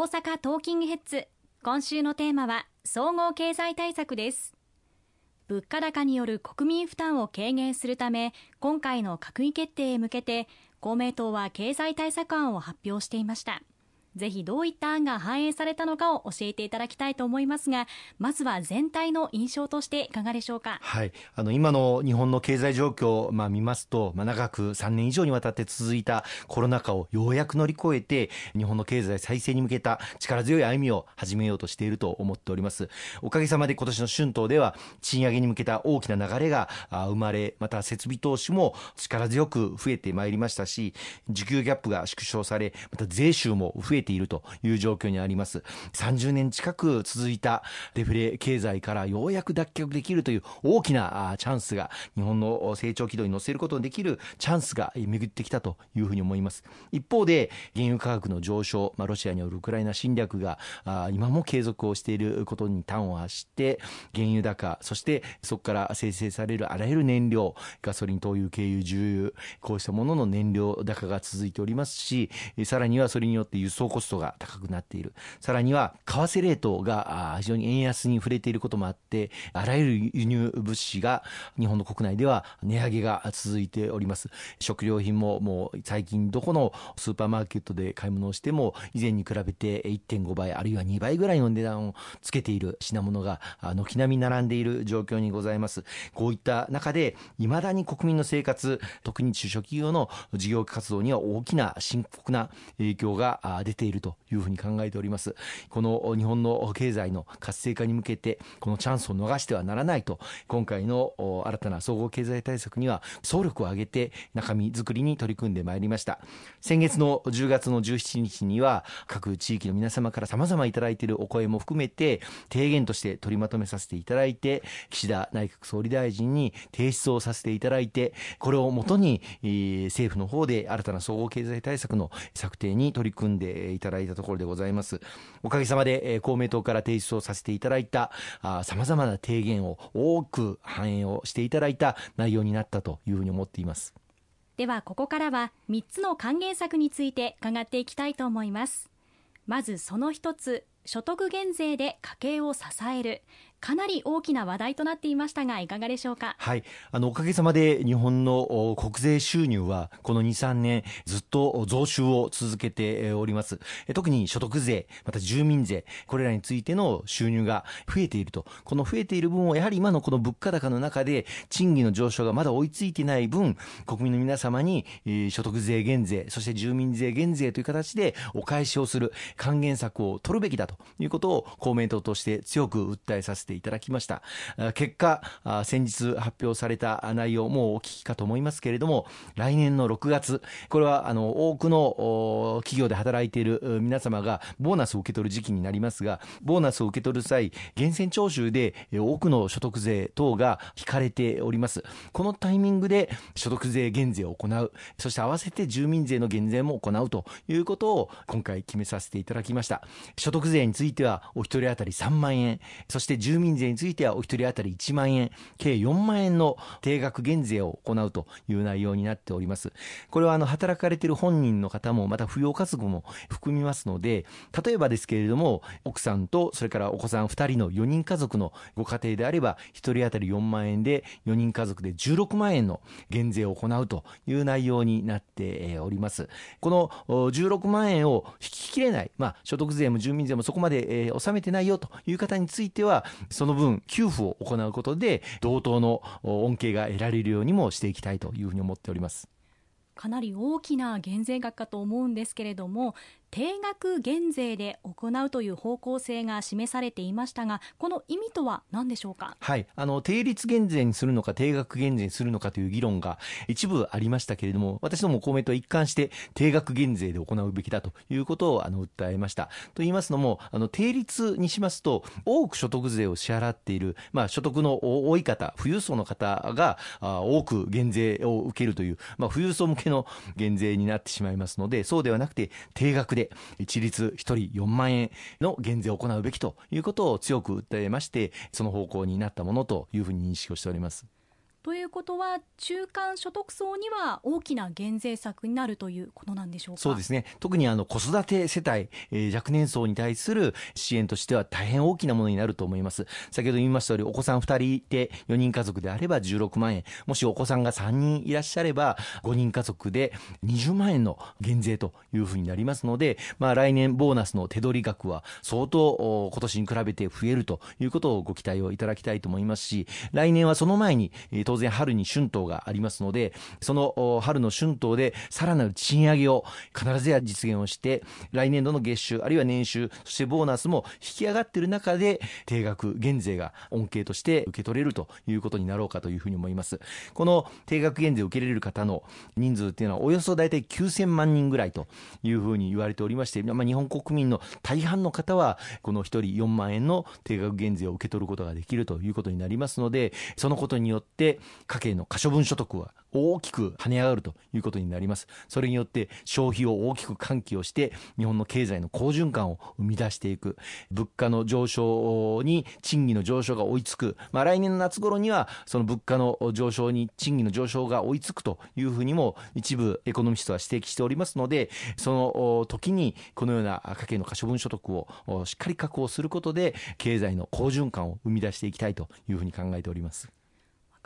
大阪トーキングヘッズ。今週のテーマは総合経済対策です。物価高による国民負担を軽減するため今回の閣議決定へ向けて公明党は経済対策案を発表していました。ぜひどういった案が反映されたのかを教えていただきたいと思いますがまずは全体の印象としていかがでしょうか、はい、あの今の日本の経済状況を、まあ、見ますと、まあ、長く3年以上にわたって続いたコロナ禍をようやく乗り越えて日本の経済再生に向けた力強い歩みを始めようとしていると思っております。おかげさまで今年の春闘では賃上げに向けた大きな流れが生まれまた設備投資も力強く増えてまいりましたし需給ギャップが縮小されまた税収も増えているという状況にあります。30年近く続いたデフレ経済からようやく脱却できるという大きなチャンスが日本の成長軌道に乗せることのできるチャンスが巡ってきたというふうに思います。一方で原油価格の上昇、まあ、ロシアによるウクライナ侵略が今も継続をしていることに端を発して原油高そしてそこから生成されるあらゆる燃料ガソリン灯油軽油重油こうしたものの燃料高が続いておりますしさらにはそれによって輸送コストが高くなっている。さらには為替レートが非常に円安に触れていることもあってあらゆる輸入物資が日本の国内では値上げが続いております。食料品ももう最近どこのスーパーマーケットで買い物をしても以前に比べて1.5倍あるいは2倍ぐらいの値段をつけている品物が軒並み並んでいる状況にございます。こういった中でいまだに国民の生活特に中小企業の事業活動には大きな深刻な影響が出てているというふうに考えております。この日本の経済の活性化に向けてこのチャンスを逃してはならないと今回の新たな総合経済対策には総力を挙げて中身作りに取り組んでまいりました。先月の10月の17日には各地域の皆様から様々いただいているお声も含めて提言として取りまとめさせていただいて岸田内閣総理大臣に提出をさせていただいてこれをもとに政府の方で新たな総合経済対策の策定に取り組んでいただいたところでございます。おかげさまで、え、公明党から提出をさせていただいたさまざまな提言を多く反映をしていただいた内容になったというふうに思っています。ではここからは3つの還元策について伺っていきたいと思います。まずその1つ所得減税で家計を支える。かなり大きな話題となっていましたがいかがでしょうか？はい。あのおかげさまで日本の国税収入はこの23年ずっと増収を続けております。特に所得税また住民税これらについての収入が増えていると。この増えている分をやはり今のこの物価高の中で賃金の上昇がまだ追いついてない分国民の皆様に所得税減税そして住民税減税という形でお返しをする還元策を取るべきだということを公明党として強く訴えさせてていただきました。結果先日発表された内容もうお聞きかと思いますけれども来年の6月これはあの多くの企業で働いている皆様がボーナスを受け取る時期になりますがボーナスを受け取る際源泉徴収で多くの所得税等が引かれております。このタイミングで所得税減税を行う。そして合わせて住民税の減税も行うということを今回決めさせていただきました。所得税についてはお一人当たり3万円。そして住住民税についてはお一人当たり1万円計4万円の定額減税を行うという内容になっております。これはあの働かれている本人の方もまた扶養家族も含みますので例えばですけれども奥さんとそれからお子さん2人の4人家族のご家庭であれば1人当たり4万円で4人家族で16万円の減税を行うという内容になっております。この16万円を引ききれない、まあ、所得税も住民税もそこまで、納めてないよという方についてはその分給付を行うことで同等の恩恵が得られるようにもしていきたいというふうに思っております。かなり大きな減税額かと思うんですけれども定額減税で行うという方向性が示されていましたがこの意味とは何でしょうか？はい。あの定率減税にするのか定額減税にするのかという議論が一部ありましたけれども私ども公明党は一貫して定額減税で行うべきだということをあの訴えました。と言いますのもあの定率にしますと多く所得税を支払っている、まあ、所得の多い方富裕層の方があ多く減税を受けるという、まあ、富裕層向けの減税になってしまいますのでそうではなくて定額で一律1人4万円の減税を行うべきということを強く訴えましてその方向になったものというふうに認識をしております。ということは中間所得層には大きな減税策になるということなんでしょうか？そうですね。特にあの子育て世帯、えー、若年層に対する支援としては大変大きなものになると思います。先ほど言いました通りお子さん2人いて4人家族であれば16万円。もしお子さんが3人いらっしゃれば5人家族で20万円の減税というふうになりますので、まあ、来年ボーナスの手取り額は相当今年に比べて増えるということをご期待をいただきたいと思いますし来年はその前に当然春に春闘がありますのでその春の春闘でさらなる賃上げを必ずや実現をして来年度の月収あるいは年収そしてボーナスも引き上がっている中で定額減税が恩恵として受け取れるということになろうかというふうに思います。この定額減税を受けられる方の人数っていうのはおよそ大体9000万人ぐらいというふうに言われておりまして、まあ、日本国民の大半の方はこの1人4万円の定額減税を受け取ることができるということになりますのでそのことによって家計の可処分所得は大きく跳ね上がるということになります。それによって消費を大きく喚起をして日本の経済の好循環を生み出していく。物価の上昇に賃金の上昇が追いつく、まあ、来年の夏頃にはその物価の上昇に賃金の上昇が追いつくというふうにも一部エコノミストは指摘しておりますのでその時にこのような家計の可処分所得をしっかり確保することで経済の好循環を生み出していきたいというふうに考えております。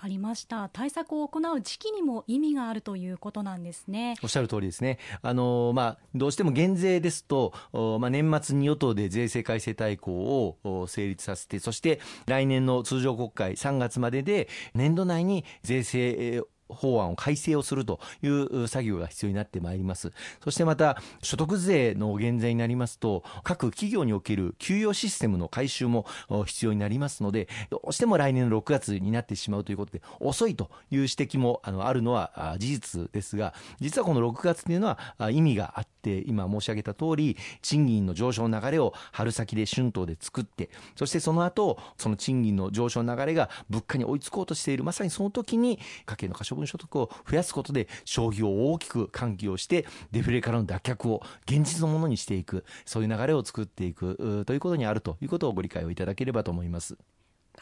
かりました。対策を行う時期にも意味があるということなんですね。おっしゃる通りですね。あの、まあ、どうしても減税ですと、まあ、年末に与党で税制改正大綱を成立させてそして来年の通常国会3月までで年度内に税制法案を改正をするという作業が必要になってまいります。そしてまた、所得税の減税になりますと、各企業における給与システムの改修も必要になりますので、どうしても来年の6月になってしまうということで、遅いという指摘もあのあるのは事実ですが、実はこの6月というのは意味があって、今申し上げた通り、賃金の上昇の流れを春先で春闘で作って、そしてその後、その賃金の上昇の流れが物価に追いつこうとしている、まさにその時に家計の可処分所得を増やすことで消費を大きく喚起をしてデフレからの脱却を現実のものにしていくそういう流れを作っていくということにあるということをご理解をいただければと思います。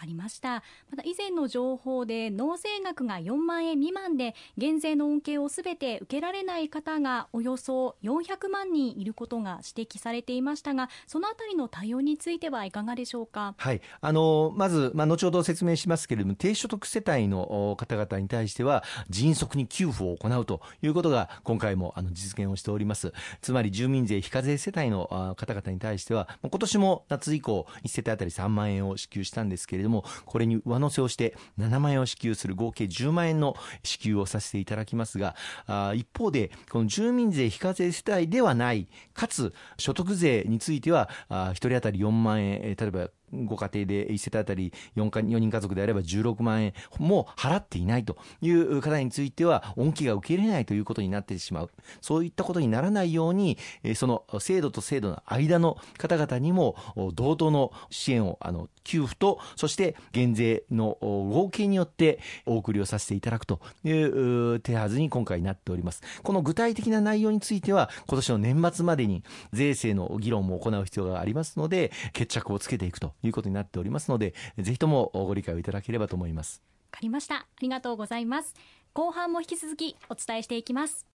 ありました。また以前の情報で納税額が4万円未満で減税の恩恵をすべて受けられない方がおよそ400万人いることが指摘されていましたがそのあたりの対応についてはいかがでしょうか、はい。あのまず、まあ、後ほど説明しますけれども低所得世帯の方々に対しては迅速に給付を行うということが今回もあの実現をしております。つまり住民税非課税世帯の方々に対しては今年も夏以降1世帯当たり3万円を支給したんですけれどももこれに上乗せをして7万円を支給する合計10万円の支給をさせていただきますがあ一方でこの住民税非課税世帯ではないかつ所得税についてはあ1人当たり4万円例えばご家庭で1世帯当たり 4, か4人家族であれば16万円も払っていないという方については恩恵が受け入れないということになってしまう。そういったことにならないようにその制度と制度の間の方々にも同等の支援をあの給付とそして減税の合計によってお送りをさせていただくという手はずに今回なっております。この具体的な内容については今年の年末までに税制の議論も行う必要がありますので決着をつけていくと。いうことになっておりますのでぜひともご理解をいただければと思います。わかりました。ありがとうございます。後半も引き続きお伝えしていきます。